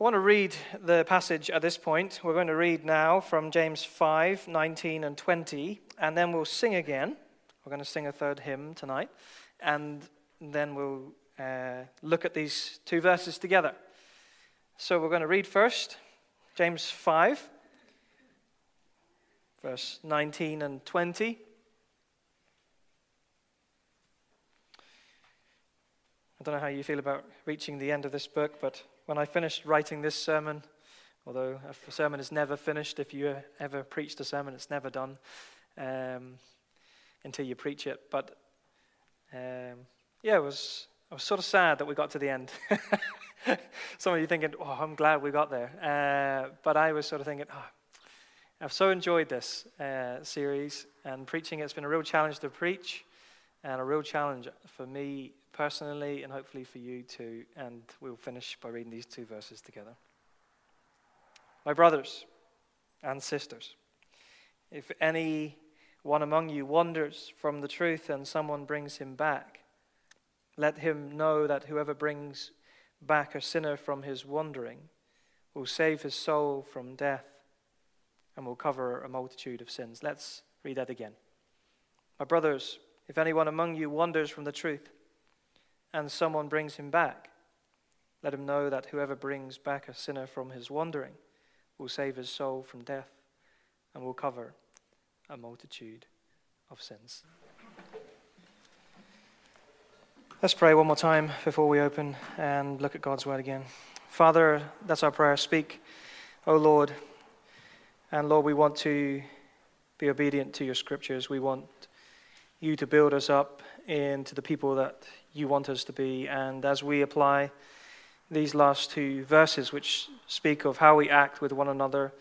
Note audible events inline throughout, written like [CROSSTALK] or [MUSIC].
I want to read the passage at this point. We're going to read now from James 5 19 and 20, and then we'll sing again. We're going to sing a third hymn tonight, and then we'll uh, look at these two verses together. So we're going to read first James 5, verse 19 and 20. I don't know how you feel about reaching the end of this book, but when I finished writing this sermon, although a sermon is never finished, if you ever preached a sermon, it's never done um, until you preach it. But um, yeah, it was, I was sort of sad that we got to the end. [LAUGHS] Some of you thinking, oh, I'm glad we got there. Uh, but I was sort of thinking, oh, I've so enjoyed this uh, series and preaching. It's been a real challenge to preach and a real challenge for me personally and hopefully for you too. And we'll finish by reading these two verses together. My brothers and sisters, if any one among you wanders from the truth and someone brings him back, let him know that whoever brings back a sinner from his wandering will save his soul from death and will cover a multitude of sins. Let's read that again. My brothers, if anyone among you wanders from the truth, and someone brings him back, let him know that whoever brings back a sinner from his wandering will save his soul from death and will cover a multitude of sins. Let's pray one more time before we open and look at God's word again. Father, that's our prayer. Speak, O Lord. And Lord, we want to be obedient to your scriptures. We want you to build us up into the people that you want us to be. And as we apply these last two verses, which speak of how we act with one another,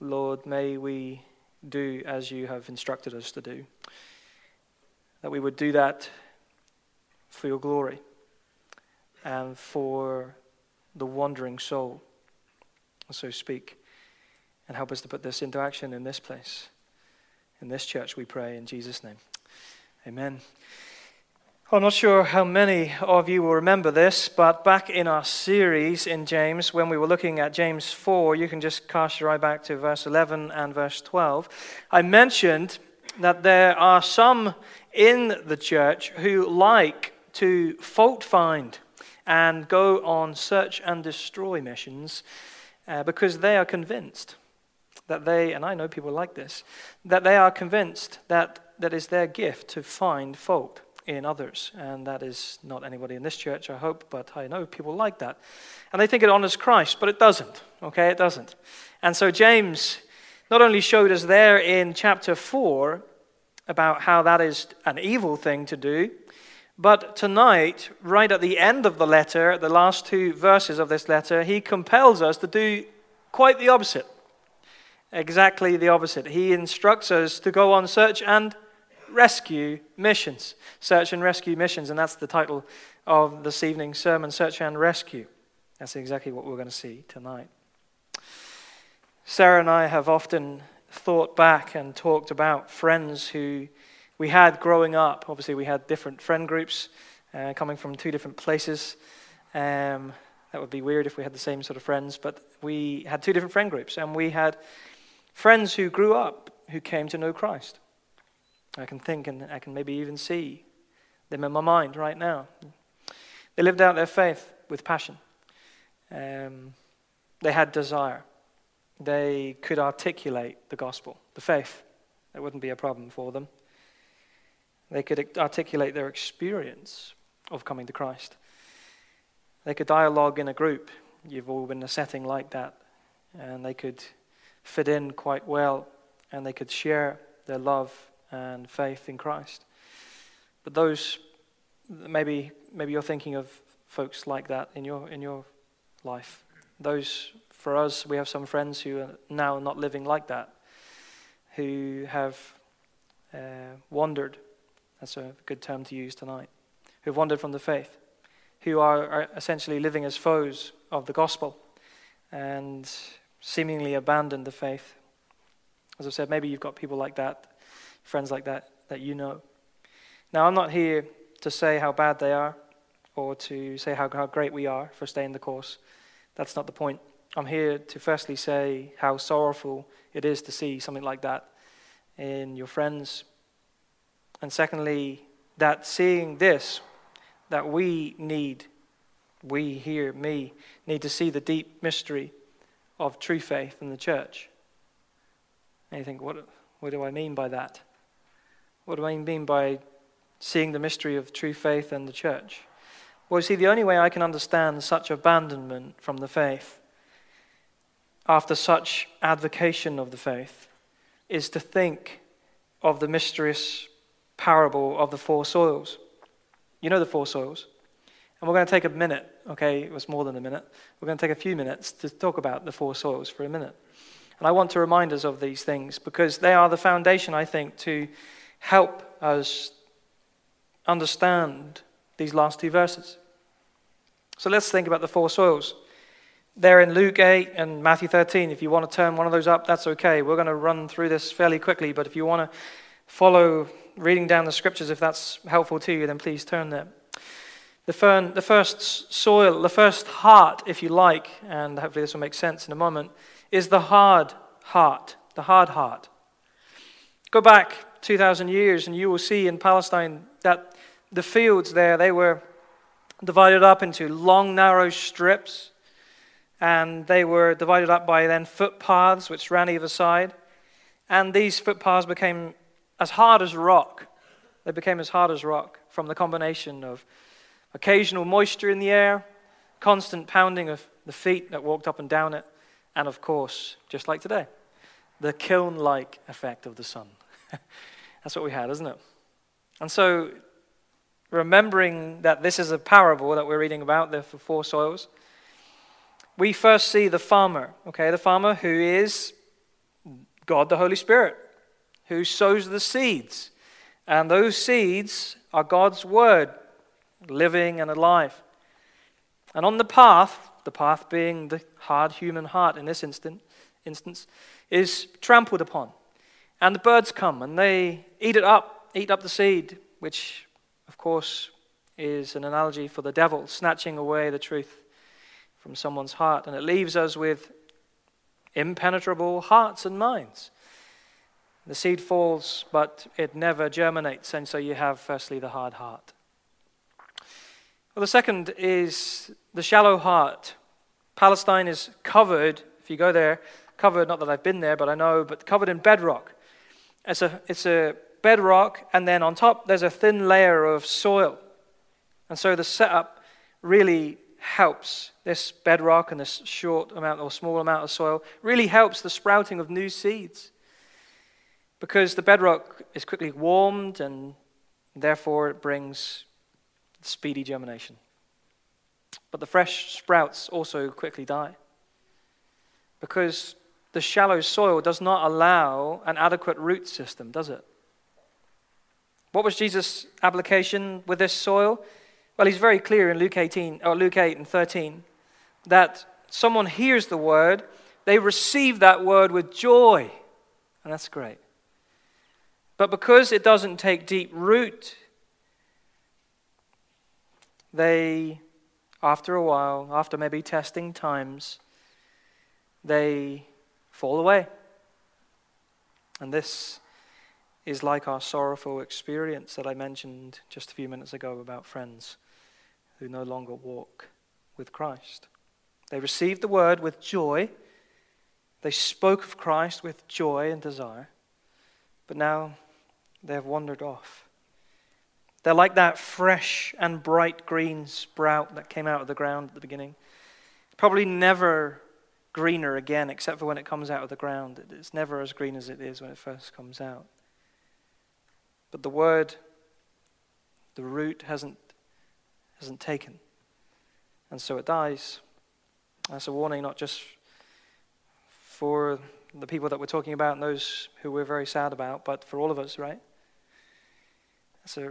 Lord, may we do as you have instructed us to do. That we would do that for your glory and for the wandering soul. So speak and help us to put this into action in this place, in this church, we pray in Jesus' name. Amen. I'm not sure how many of you will remember this, but back in our series in James, when we were looking at James 4, you can just cast your eye back to verse 11 and verse 12. I mentioned that there are some in the church who like to fault find and go on search and destroy missions uh, because they are convinced that they, and I know people like this, that they are convinced that that is their gift to find fault in others. And that is not anybody in this church, I hope, but I know people like that. And they think it honors Christ, but it doesn't. Okay, it doesn't. And so James not only showed us there in chapter 4 about how that is an evil thing to do, but tonight, right at the end of the letter, the last two verses of this letter, he compels us to do quite the opposite. Exactly the opposite. He instructs us to go on search and rescue missions. Search and rescue missions, and that's the title of this evening's sermon Search and Rescue. That's exactly what we're going to see tonight. Sarah and I have often thought back and talked about friends who we had growing up. Obviously, we had different friend groups uh, coming from two different places. Um, that would be weird if we had the same sort of friends, but we had two different friend groups, and we had friends who grew up who came to know Christ. I can think and I can maybe even see them in my mind right now. They lived out their faith with passion. Um, they had desire. They could articulate the gospel, the faith. That wouldn't be a problem for them. They could articulate their experience of coming to Christ. They could dialogue in a group. You've all been in a setting like that. And they could fit in quite well. And they could share their love and faith in Christ. But those, maybe, maybe you're thinking of folks like that in your, in your life. Those, for us, we have some friends who are now not living like that, who have uh, wandered. That's a good term to use tonight. Who have wandered from the faith, who are, are essentially living as foes of the gospel and seemingly abandoned the faith. As I've said, maybe you've got people like that friends like that that you know. Now, I'm not here to say how bad they are or to say how, how great we are for staying the course. That's not the point. I'm here to firstly say how sorrowful it is to see something like that in your friends. And secondly, that seeing this, that we need, we here, me, need to see the deep mystery of true faith in the church. And you think, what, what do I mean by that? What do I mean by seeing the mystery of true faith in the church? Well, you see, the only way I can understand such abandonment from the faith after such advocation of the faith is to think of the mysterious parable of the four soils. You know the four soils. And we're going to take a minute, okay? It was more than a minute. We're going to take a few minutes to talk about the four soils for a minute. And I want to remind us of these things because they are the foundation, I think, to help us understand these last two verses. So let's think about the four soils. They're in Luke 8 and Matthew 13. If you want to turn one of those up, that's okay. We're going to run through this fairly quickly, but if you want to follow reading down the scriptures, if that's helpful to you, then please turn there. The, fern, the first soil, the first heart, if you like, and hopefully this will make sense in a moment, is the hard heart. The hard heart. Go back 2,000 years, and you will see in Palestine that the fields there, they were divided up into long, narrow strips, and they were divided up by then footpaths which ran either side. And these footpaths became as hard as rock. They became as hard as rock from the combination of occasional moisture in the air, constant pounding of the feet that walked up and down it, and of course, just like today, the kiln like effect of the sun. [LAUGHS] That's what we had, isn't it? And so, remembering that this is a parable that we're reading about, the four soils, we first see the farmer, okay, the farmer who is God the Holy Spirit who sows the seeds. And those seeds are God's word, living and alive. And on the path, the path being the hard human heart in this instant, instance, is trampled upon. And the birds come and they eat it up, eat up the seed, which, of course, is an analogy for the devil snatching away the truth from someone's heart. And it leaves us with impenetrable hearts and minds. The seed falls, but it never germinates, and so you have, firstly, the hard heart. Well, the second is the shallow heart. Palestine is covered, if you go there, covered, not that I've been there, but I know, but covered in bedrock. It's a, it's a bedrock, and then on top there's a thin layer of soil. And so the setup really helps. This bedrock and this short amount or small amount of soil really helps the sprouting of new seeds because the bedrock is quickly warmed and therefore it brings speedy germination. But the fresh sprouts also quickly die because the shallow soil does not allow an adequate root system, does it? What was Jesus' application with this soil? Well, he's very clear in Luke 18 or Luke 8 and 13 that someone hears the word, they receive that word with joy. And that's great. But because it doesn't take deep root, they, after a while, after maybe testing times, they fall away. And this is like our sorrowful experience that I mentioned just a few minutes ago about friends who no longer walk with Christ. They received the word with joy. They spoke of Christ with joy and desire. But now they have wandered off. They're like that fresh and bright green sprout that came out of the ground at the beginning. Probably never greener again, except for when it comes out of the ground. It's never as green as it is when it first comes out. But the word, the root, hasn't, hasn't taken. And so it dies. That's a warning not just for the people that we're talking about and those who we're very sad about, but for all of us, right? That's a,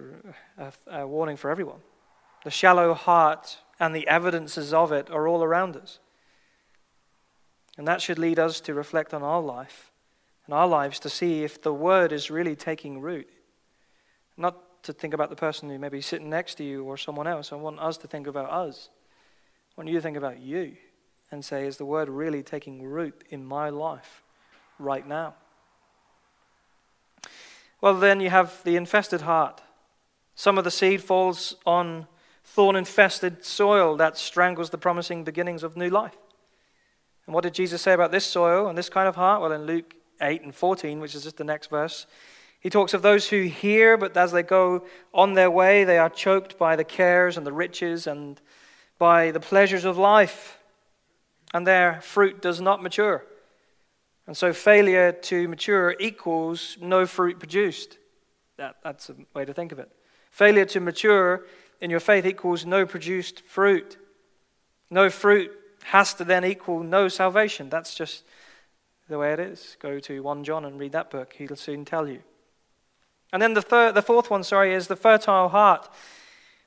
a, a warning for everyone. The shallow heart and the evidences of it are all around us. And that should lead us to reflect on our life and our lives to see if the word is really taking root. Not to think about the person who may be sitting next to you or someone else. I want us to think about us. I want you to think about you and say, Is the word really taking root in my life right now? Well, then you have the infested heart. Some of the seed falls on thorn infested soil that strangles the promising beginnings of new life. And what did Jesus say about this soil and this kind of heart? Well, in Luke 8 and 14, which is just the next verse, he talks of those who hear, but as they go on their way, they are choked by the cares and the riches and by the pleasures of life, and their fruit does not mature. And so, failure to mature equals no fruit produced. That, that's a way to think of it. Failure to mature in your faith equals no produced fruit. No fruit has to then equal no salvation. That's just the way it is. Go to 1 John and read that book. He'll soon tell you. And then the, third, the fourth one, sorry, is the fertile heart.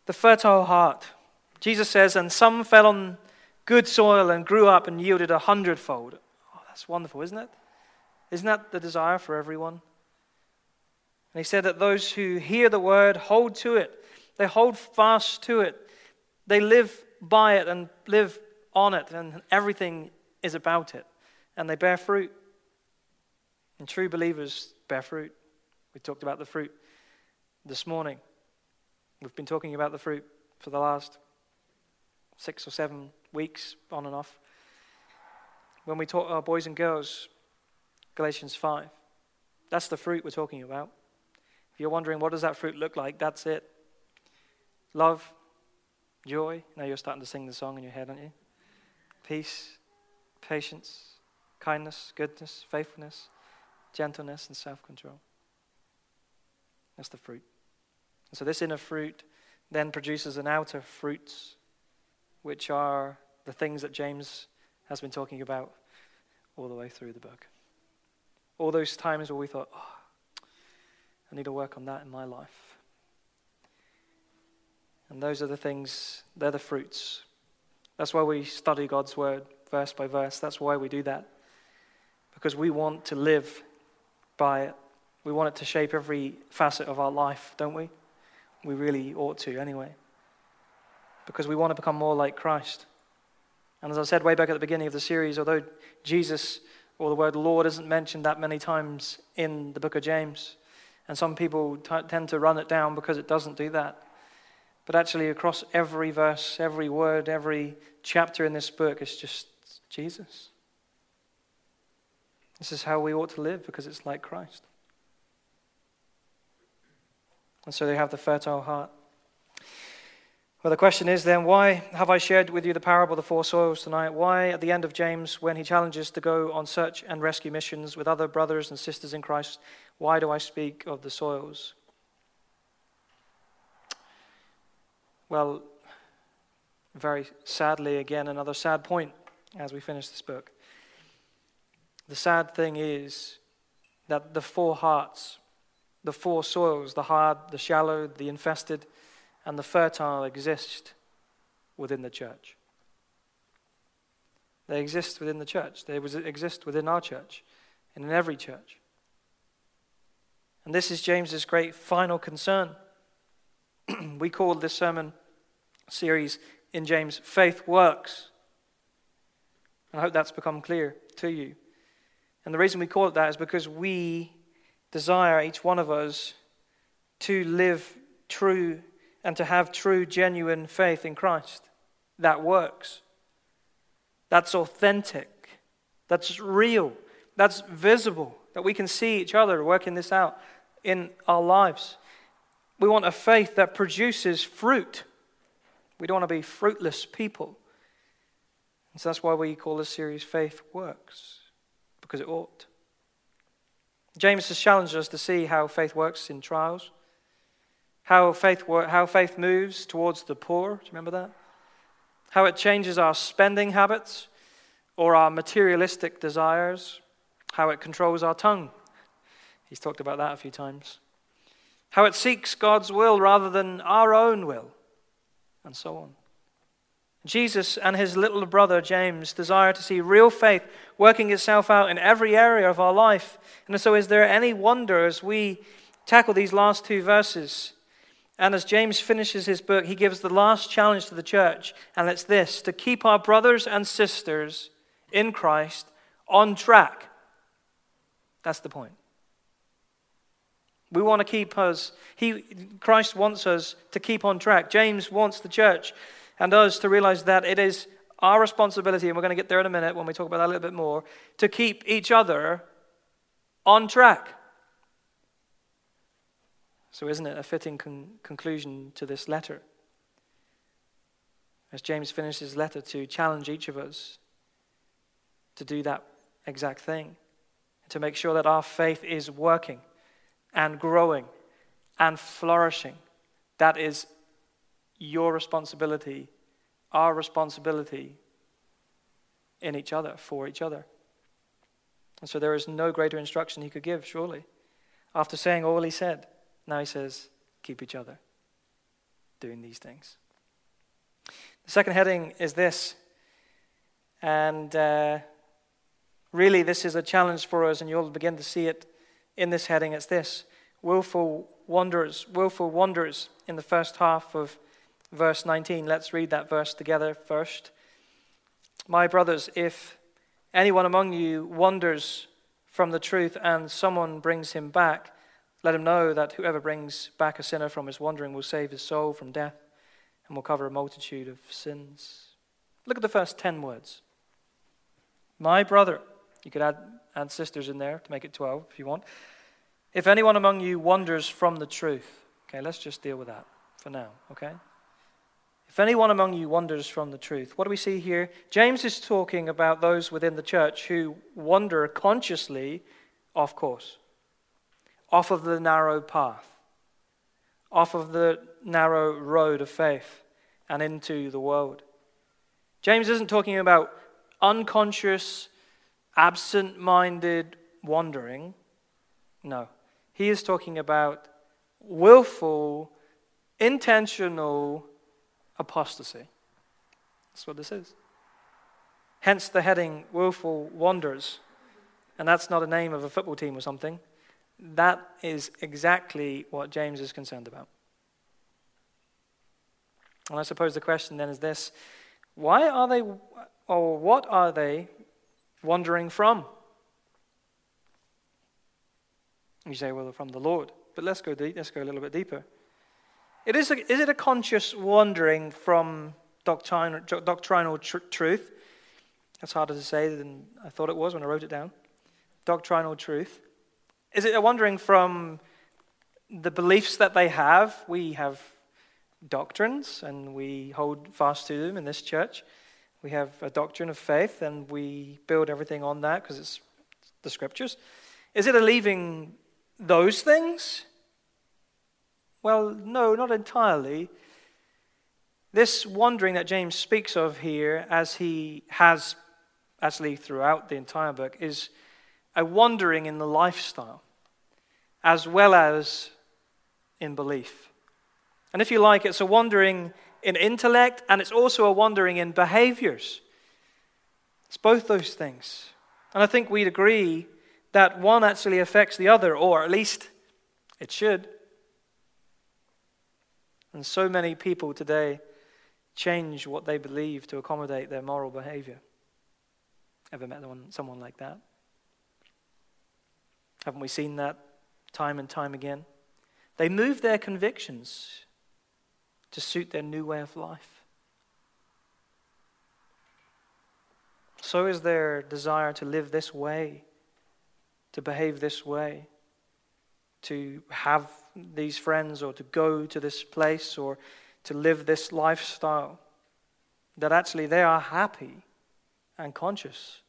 The fertile heart. Jesus says, and some fell on good soil and grew up and yielded a hundredfold. Oh, that's wonderful, isn't it? Isn't that the desire for everyone? And he said that those who hear the word hold to it, they hold fast to it, they live by it and live on it, and everything is about it. And they bear fruit. And true believers bear fruit. We talked about the fruit this morning. We've been talking about the fruit for the last six or seven weeks, on and off. When we talk our boys and girls, Galatians 5, that's the fruit we're talking about. If you're wondering what does that fruit look like, that's it. Love, joy. Now you're starting to sing the song in your head, aren't you? Peace, patience, kindness, goodness, faithfulness, gentleness, and self control. That's the fruit. And so this inner fruit then produces an outer fruits, which are the things that James has been talking about all the way through the book. All those times where we thought, oh, I need to work on that in my life. And those are the things, they're the fruits that's why we study God's word verse by verse. That's why we do that. Because we want to live by it. We want it to shape every facet of our life, don't we? We really ought to, anyway. Because we want to become more like Christ. And as I said way back at the beginning of the series, although Jesus or the word Lord isn't mentioned that many times in the book of James, and some people t- tend to run it down because it doesn't do that. But actually, across every verse, every word, every chapter in this book, it's just Jesus. This is how we ought to live because it's like Christ. And so they have the fertile heart. Well, the question is then, why have I shared with you the parable of the four soils tonight? Why, at the end of James, when he challenges to go on search and rescue missions with other brothers and sisters in Christ, why do I speak of the soils? Well, very sadly, again, another sad point as we finish this book. The sad thing is that the four hearts, the four soils, the hard, the shallow, the infested, and the fertile exist within the church. They exist within the church. They exist within our church and in every church. And this is James's great final concern. [CLEARS THROAT] we called this sermon series in James Faith Works. And I hope that's become clear to you. And the reason we call it that is because we desire, each one of us, to live true and to have true, genuine faith in Christ. That works. That's authentic. That's real. That's visible. That we can see each other working this out in our lives. We want a faith that produces fruit. We don't want to be fruitless people. And so that's why we call this series Faith Works, because it ought. James has challenged us to see how faith works in trials, how faith, how faith moves towards the poor. Do you remember that? How it changes our spending habits or our materialistic desires, how it controls our tongue. He's talked about that a few times. How it seeks God's will rather than our own will and so on. Jesus and his little brother James desire to see real faith working itself out in every area of our life. And so, is there any wonder as we tackle these last two verses And as James finishes his book, he gives the last challenge to the church, and it's this to keep our brothers and sisters in Christ on track. That's the point. We want to keep us, he, Christ wants us to keep on track. James wants the church and us to realize that it is our responsibility, and we're going to get there in a minute when we talk about that a little bit more, to keep each other on track. So, isn't it a fitting con- conclusion to this letter? As James finishes his letter to challenge each of us to do that exact thing, to make sure that our faith is working and growing and flourishing. That is your responsibility, our responsibility in each other, for each other. And so there is no greater instruction he could give, surely. After saying all he said, now he says, keep each other doing these things. The second heading is this. And uh, really, this is a challenge for us, and you'll begin to see it in this heading. It's this willful wanderers, willful wanderers in the first half of verse 19. Let's read that verse together first. My brothers, if anyone among you wanders from the truth and someone brings him back, let him know that whoever brings back a sinner from his wandering will save his soul from death and will cover a multitude of sins. Look at the first 10 words. My brother, you could add, add sisters in there to make it 12 if you want. If anyone among you wanders from the truth, okay, let's just deal with that for now, okay? If anyone among you wanders from the truth, what do we see here? James is talking about those within the church who wander consciously off course, off of the narrow path, off of the narrow road of faith, and into the world. James isn't talking about unconscious, absent minded wandering. No. He is talking about willful, intentional apostasy. That's what this is. Hence the heading Willful Wanderers. And that's not a name of a football team or something. That is exactly what James is concerned about. And I suppose the question then is this why are they, or what are they wandering from? You say, well, from the Lord. But let's go deep, let's go a little bit deeper. It is, a, is it a conscious wandering from doctrinal, doctrinal tr- truth? That's harder to say than I thought it was when I wrote it down. Doctrinal truth. Is it a wandering from the beliefs that they have? We have doctrines and we hold fast to them in this church. We have a doctrine of faith and we build everything on that because it's the scriptures. Is it a leaving those things? Well, no, not entirely. This wandering that James speaks of here, as he has actually throughout the entire book, is a wandering in the lifestyle as well as in belief. And if you like, it's a wandering in intellect and it's also a wandering in behaviors. It's both those things. And I think we'd agree that one actually affects the other, or at least it should. And so many people today change what they believe to accommodate their moral behavior. Ever met someone like that? Haven't we seen that time and time again? They move their convictions to suit their new way of life. So is their desire to live this way, to behave this way, to have these friends or to go to this place or to live this lifestyle, that actually they are happy and conscious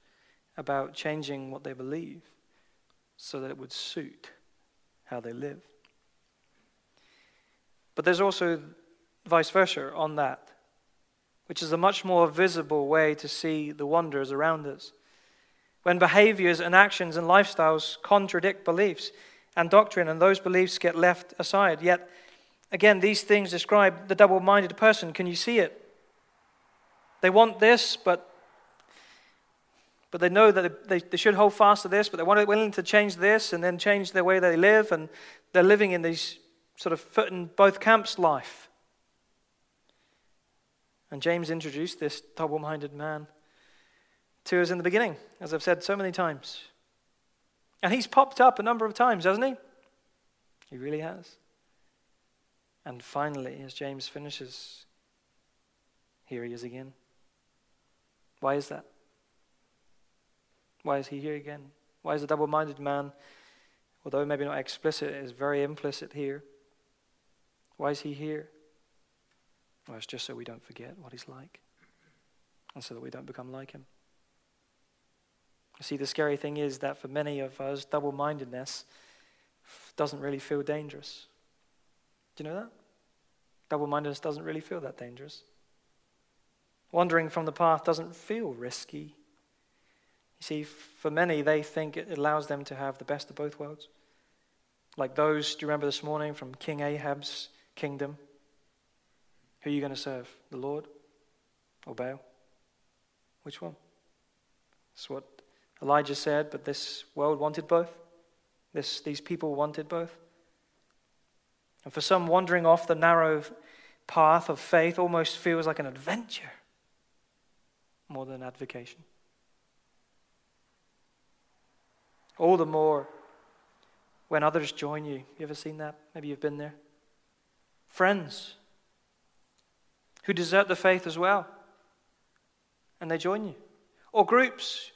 about changing what they believe so that it would suit how they live. But there's also vice versa on that, which is a much more visible way to see the wonders around us. When behaviors and actions and lifestyles contradict beliefs, and doctrine, and those beliefs get left aside. Yet, again, these things describe the double minded person. Can you see it? They want this, but but they know that they, they should hold fast to this, but they're willing to change this and then change their way they live, and they're living in these sort of foot in both camps' life. And James introduced this double minded man to us in the beginning, as I've said so many times. And he's popped up a number of times, hasn't he? He really has. And finally, as James finishes, here he is again. Why is that? Why is he here again? Why is the double minded man, although maybe not explicit, is very implicit here? Why is he here? Well, it's just so we don't forget what he's like and so that we don't become like him. You see, the scary thing is that for many of us, double mindedness doesn't really feel dangerous. Do you know that? Double mindedness doesn't really feel that dangerous. Wandering from the path doesn't feel risky. You see, for many, they think it allows them to have the best of both worlds. Like those, do you remember this morning from King Ahab's kingdom? Who are you going to serve? The Lord or Baal? Which one? That's what Elijah said, but this world wanted both. This, these people wanted both. And for some, wandering off the narrow path of faith almost feels like an adventure more than an advocation. All the more when others join you. You ever seen that? Maybe you've been there. Friends who desert the faith as well, and they join you. Or groups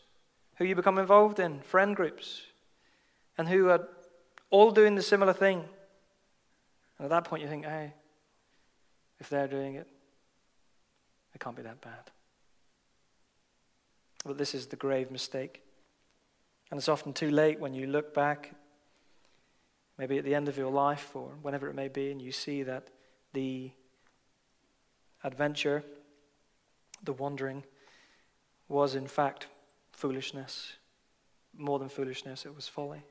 who you become involved in, friend groups, and who are all doing the similar thing. And at that point, you think, hey, if they're doing it, it can't be that bad. But this is the grave mistake. And it's often too late when you look back, maybe at the end of your life or whenever it may be, and you see that the adventure, the wandering, was in fact foolishness. More than foolishness, it was folly.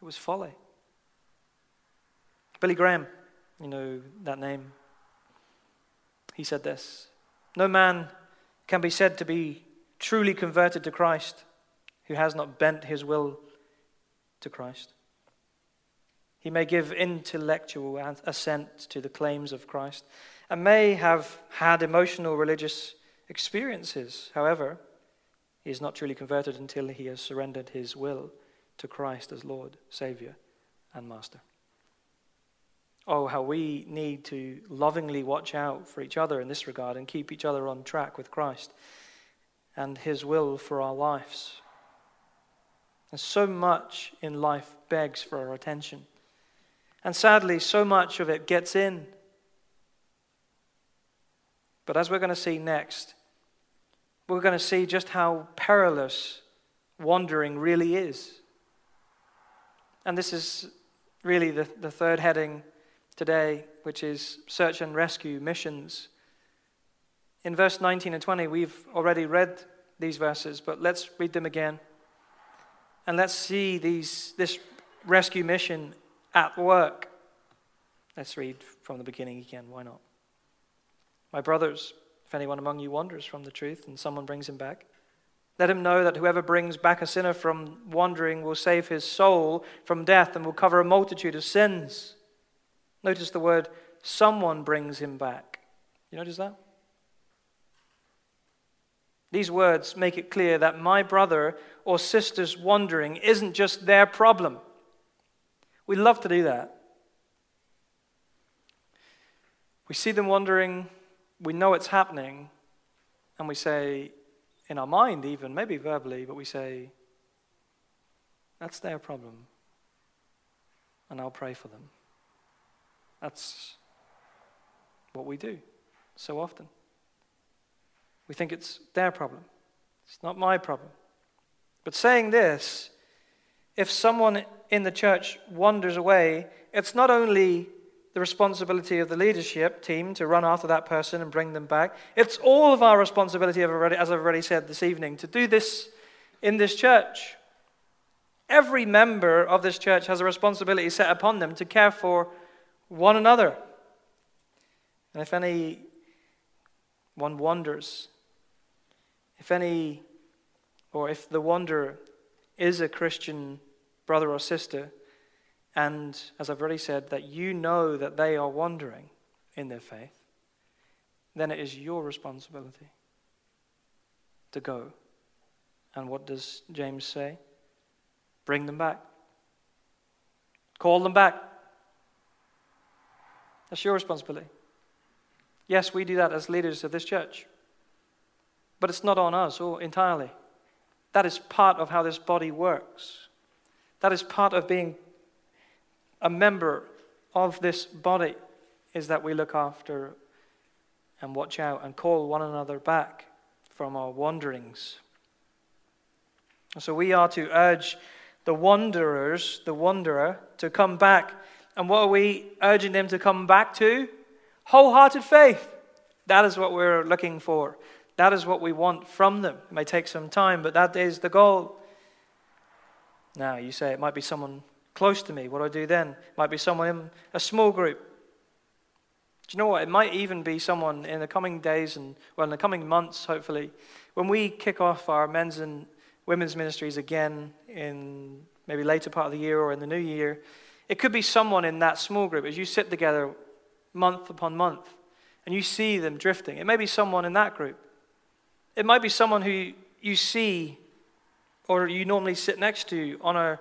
It was folly. Billy Graham, you know that name, he said this No man can be said to be truly converted to Christ who has not bent his will to Christ. He may give intellectual assent to the claims of Christ and may have had emotional religious experiences. However, he is not truly converted until he has surrendered his will to Christ as Lord, Savior, and Master. Oh, how we need to lovingly watch out for each other in this regard and keep each other on track with Christ and his will for our lives. And so much in life begs for our attention. And sadly, so much of it gets in. But as we're going to see next, we're going to see just how perilous wandering really is. And this is really the, the third heading today, which is search and rescue missions. In verse 19 and 20, we've already read these verses, but let's read them again. And let's see these, this rescue mission at work. Let's read from the beginning again. Why not? My brothers, if anyone among you wanders from the truth and someone brings him back, let him know that whoever brings back a sinner from wandering will save his soul from death and will cover a multitude of sins. Notice the word, someone brings him back. You notice that? These words make it clear that my brother or sister's wandering isn't just their problem. We love to do that. We see them wandering, we know it's happening, and we say, in our mind even, maybe verbally, but we say, that's their problem, and I'll pray for them. That's what we do so often. We think it's their problem. It's not my problem. But saying this, if someone in the church wanders away, it's not only the responsibility of the leadership team to run after that person and bring them back. It's all of our responsibility, as I've already said this evening, to do this in this church. Every member of this church has a responsibility set upon them to care for one another. And if any one wanders, if any, or if the wanderer is a Christian brother or sister, and as I've already said, that you know that they are wandering in their faith, then it is your responsibility to go. And what does James say? Bring them back. Call them back. That's your responsibility. Yes, we do that as leaders of this church. But it's not on us or entirely. That is part of how this body works. That is part of being a member of this body is that we look after and watch out and call one another back from our wanderings. So we are to urge the wanderers, the wanderer, to come back. And what are we urging them to come back to? Wholehearted faith. That is what we're looking for. That is what we want from them. It may take some time, but that is the goal. Now, you say it might be someone close to me. What I do then? Might be someone in a small group. Do you know what? It might even be someone in the coming days and, well, in the coming months, hopefully, when we kick off our men's and women's ministries again in maybe later part of the year or in the new year. It could be someone in that small group as you sit together month upon month and you see them drifting. It may be someone in that group. It might be someone who you see or you normally sit next to on a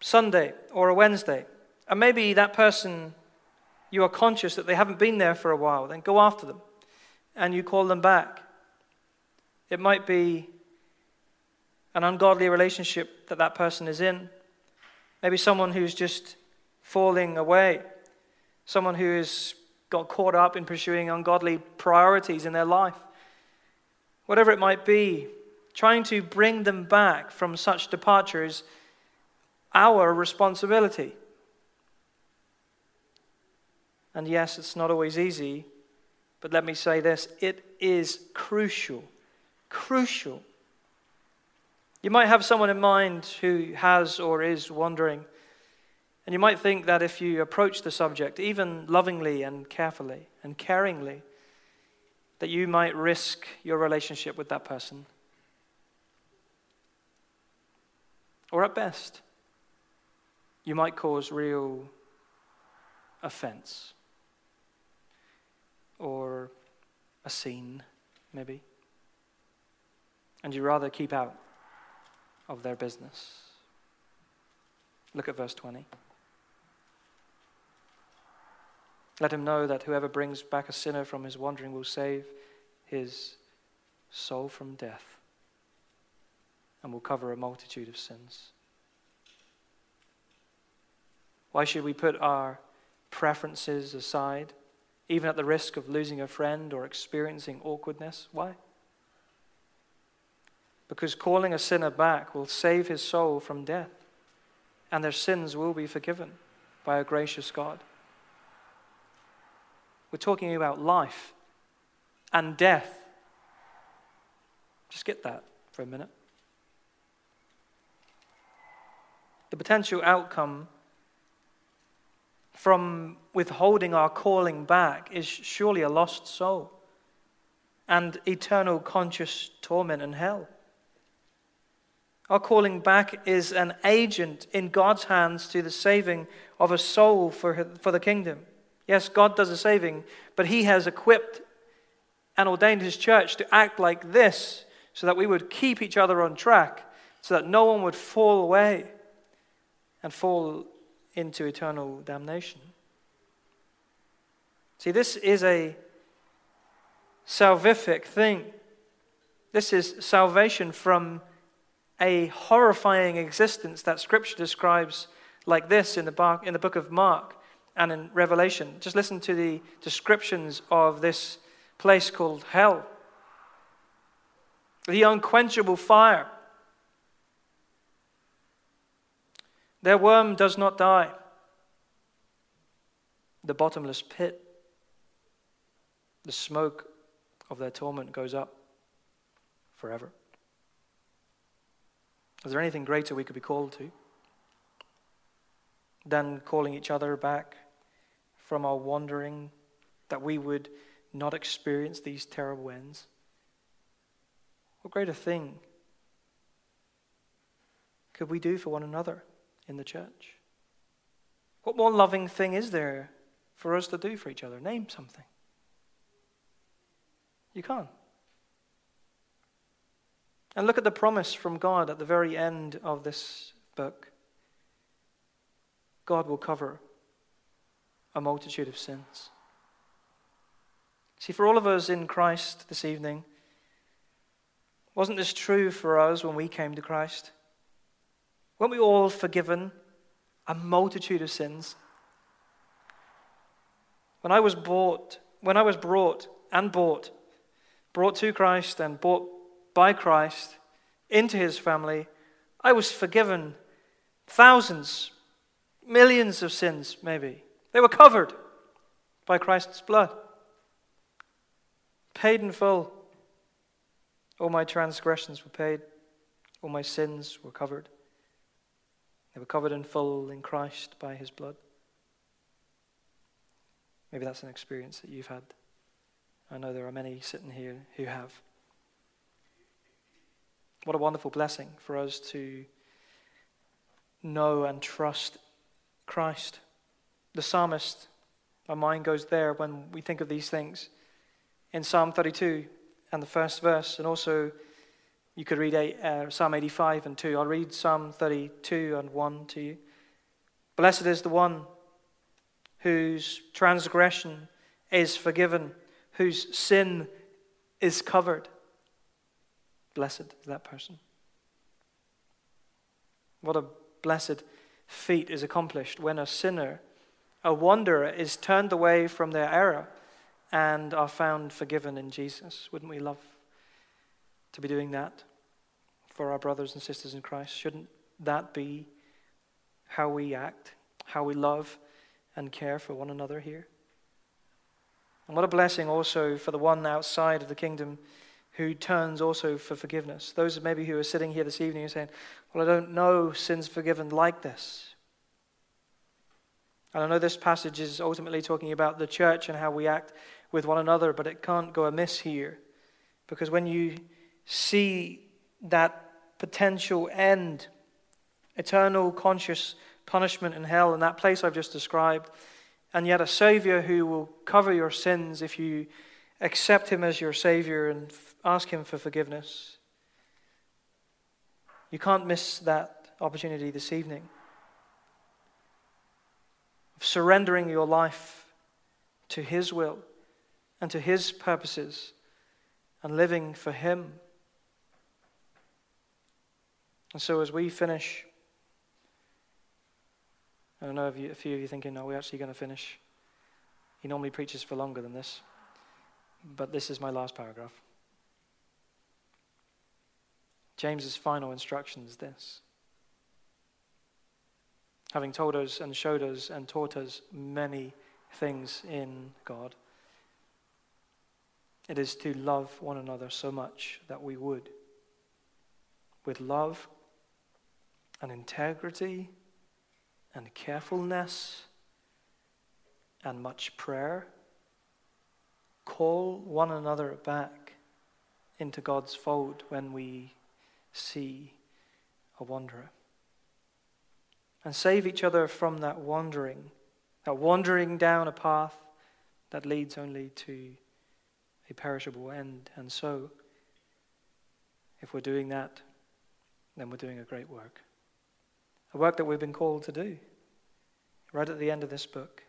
Sunday or a Wednesday. And maybe that person, you are conscious that they haven't been there for a while. Then go after them and you call them back. It might be an ungodly relationship that that person is in. Maybe someone who's just falling away, someone who has got caught up in pursuing ungodly priorities in their life. Whatever it might be, trying to bring them back from such departures our responsibility. And yes, it's not always easy, but let me say this it is crucial, crucial. You might have someone in mind who has or is wandering, and you might think that if you approach the subject, even lovingly and carefully and caringly, that you might risk your relationship with that person. Or at best, you might cause real offense or a scene, maybe. And you'd rather keep out of their business. Look at verse 20. Let him know that whoever brings back a sinner from his wandering will save his soul from death and will cover a multitude of sins. Why should we put our preferences aside, even at the risk of losing a friend or experiencing awkwardness? Why? Because calling a sinner back will save his soul from death, and their sins will be forgiven by a gracious God. We're talking about life and death. Just get that for a minute. The potential outcome from withholding our calling back is surely a lost soul and eternal conscious torment in hell. Our calling back is an agent in God's hands to the saving of a soul for, for the kingdom. Yes, God does the saving, but He has equipped and ordained His church to act like this so that we would keep each other on track, so that no one would fall away and fall into eternal damnation. See, this is a salvific thing. This is salvation from a horrifying existence that Scripture describes like this in the, in the book of Mark and in Revelation. Just listen to the descriptions of this place called hell the unquenchable fire Their worm does not die. The bottomless pit, the smoke of their torment goes up forever. Is there anything greater we could be called to than calling each other back from our wandering, that we would not experience these terrible ends? What greater thing could we do for one another? In the church. What more loving thing is there for us to do for each other? Name something. You can't. And look at the promise from God at the very end of this book God will cover a multitude of sins. See, for all of us in Christ this evening, wasn't this true for us when we came to Christ? Weren't we all forgiven a multitude of sins? When I was bought, when I was brought and bought, brought to Christ and bought by Christ into his family, I was forgiven thousands, millions of sins, maybe. They were covered by Christ's blood, paid in full. All my transgressions were paid, all my sins were covered. They were covered in full in Christ by his blood. Maybe that's an experience that you've had. I know there are many sitting here who have. What a wonderful blessing for us to know and trust Christ. The psalmist, our mind goes there when we think of these things. In Psalm 32 and the first verse, and also you could read uh, Psalm 85 and 2. I'll read Psalm 32 and 1 to you. Blessed is the one whose transgression is forgiven, whose sin is covered. Blessed is that person. What a blessed feat is accomplished when a sinner, a wanderer, is turned away from their error and are found forgiven in Jesus. Wouldn't we love to be doing that for our brothers and sisters in Christ? Shouldn't that be how we act, how we love and care for one another here? And what a blessing also for the one outside of the kingdom who turns also for forgiveness. Those maybe who are sitting here this evening and saying, Well, I don't know sins forgiven like this. And I know this passage is ultimately talking about the church and how we act with one another, but it can't go amiss here. Because when you see that potential end, eternal conscious punishment in hell, in that place I've just described, and yet a Savior who will cover your sins if you accept Him as your Savior and ask Him for forgiveness. You can't miss that opportunity this evening of surrendering your life to His will and to His purposes and living for Him. And so, as we finish, I don't know if a few of you thinking, are we're actually going to finish. He normally preaches for longer than this. But this is my last paragraph. James's final instruction is this. Having told us and showed us and taught us many things in God, it is to love one another so much that we would, with love and integrity and carefulness and much prayer, call one another back into God's fold when we see a wanderer. And save each other from that wandering, that wandering down a path that leads only to a perishable end. And so, if we're doing that, then we're doing a great work. A work that we've been called to do, right at the end of this book.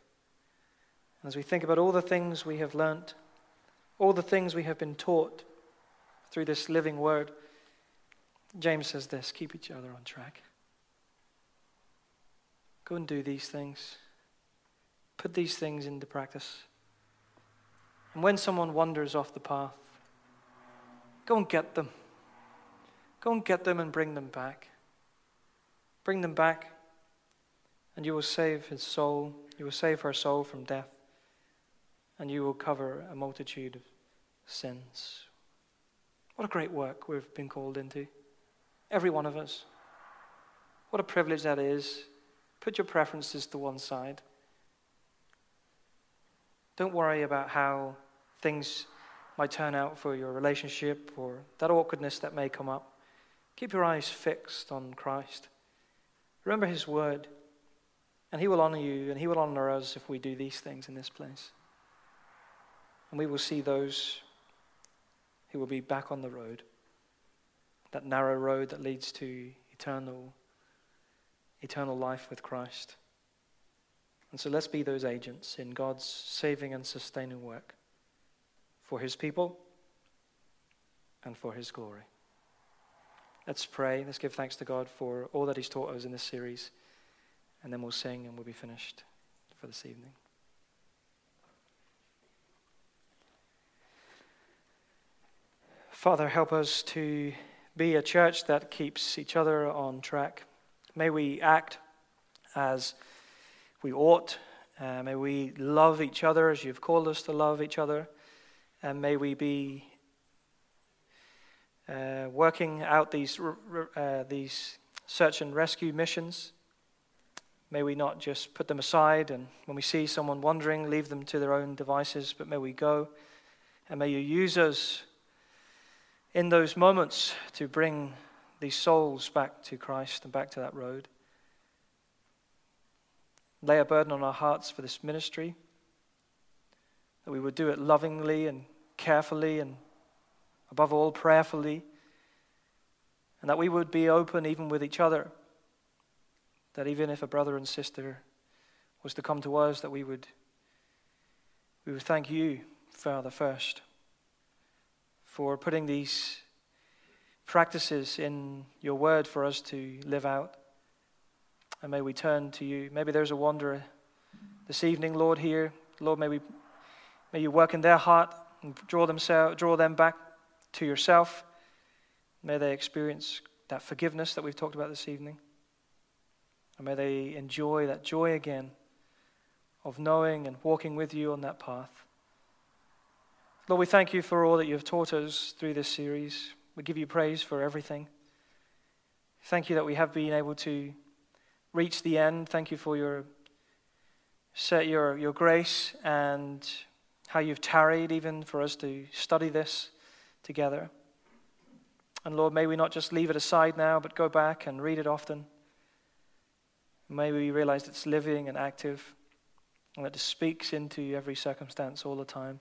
And as we think about all the things we have learnt, all the things we have been taught through this living word, James says this keep each other on track. Go and do these things. Put these things into practice. And when someone wanders off the path, go and get them. Go and get them and bring them back. Bring them back, and you will save his soul. You will save her soul from death, and you will cover a multitude of sins. What a great work we've been called into. Every one of us. What a privilege that is. Put your preferences to one side. Don't worry about how things might turn out for your relationship or that awkwardness that may come up. Keep your eyes fixed on Christ. Remember His word. And He will honor you and He will honor us if we do these things in this place. And we will see those who will be back on the road, that narrow road that leads to eternal, eternal life with Christ. And so let's be those agents in God's saving and sustaining work for His people and for His glory. Let's pray. Let's give thanks to God for all that He's taught us in this series. And then we'll sing and we'll be finished for this evening. Father, help us to be a church that keeps each other on track. May we act as we ought. Uh, may we love each other as you've called us to love each other. And may we be uh, working out these, uh, these search and rescue missions. May we not just put them aside and when we see someone wandering, leave them to their own devices, but may we go and may you use us in those moments to bring these souls back to Christ and back to that road. Lay a burden on our hearts for this ministry, that we would do it lovingly and carefully and above all prayerfully, and that we would be open even with each other. That even if a brother and sister was to come to us, that we would, we would thank you, Father, first for putting these practices in your word for us to live out. And may we turn to you. Maybe there's a wanderer this evening, Lord, here. Lord, may, we, may you work in their heart and draw, themselves, draw them back to yourself. May they experience that forgiveness that we've talked about this evening. And may they enjoy that joy again of knowing and walking with you on that path. Lord, we thank you for all that you've taught us through this series. We give you praise for everything. Thank you that we have been able to reach the end. Thank you for your, your, your grace and how you've tarried even for us to study this together. And Lord, may we not just leave it aside now, but go back and read it often. May we realize it's living and active and that it speaks into every circumstance all the time.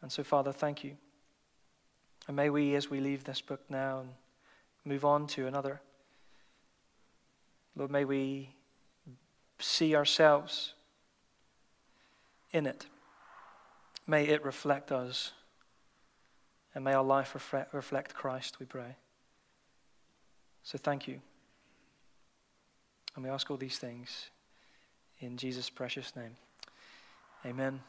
And so, Father, thank you. And may we, as we leave this book now and move on to another, Lord, may we see ourselves in it. May it reflect us. And may our life reflect Christ, we pray. So thank you. And we ask all these things in Jesus' precious name. Amen.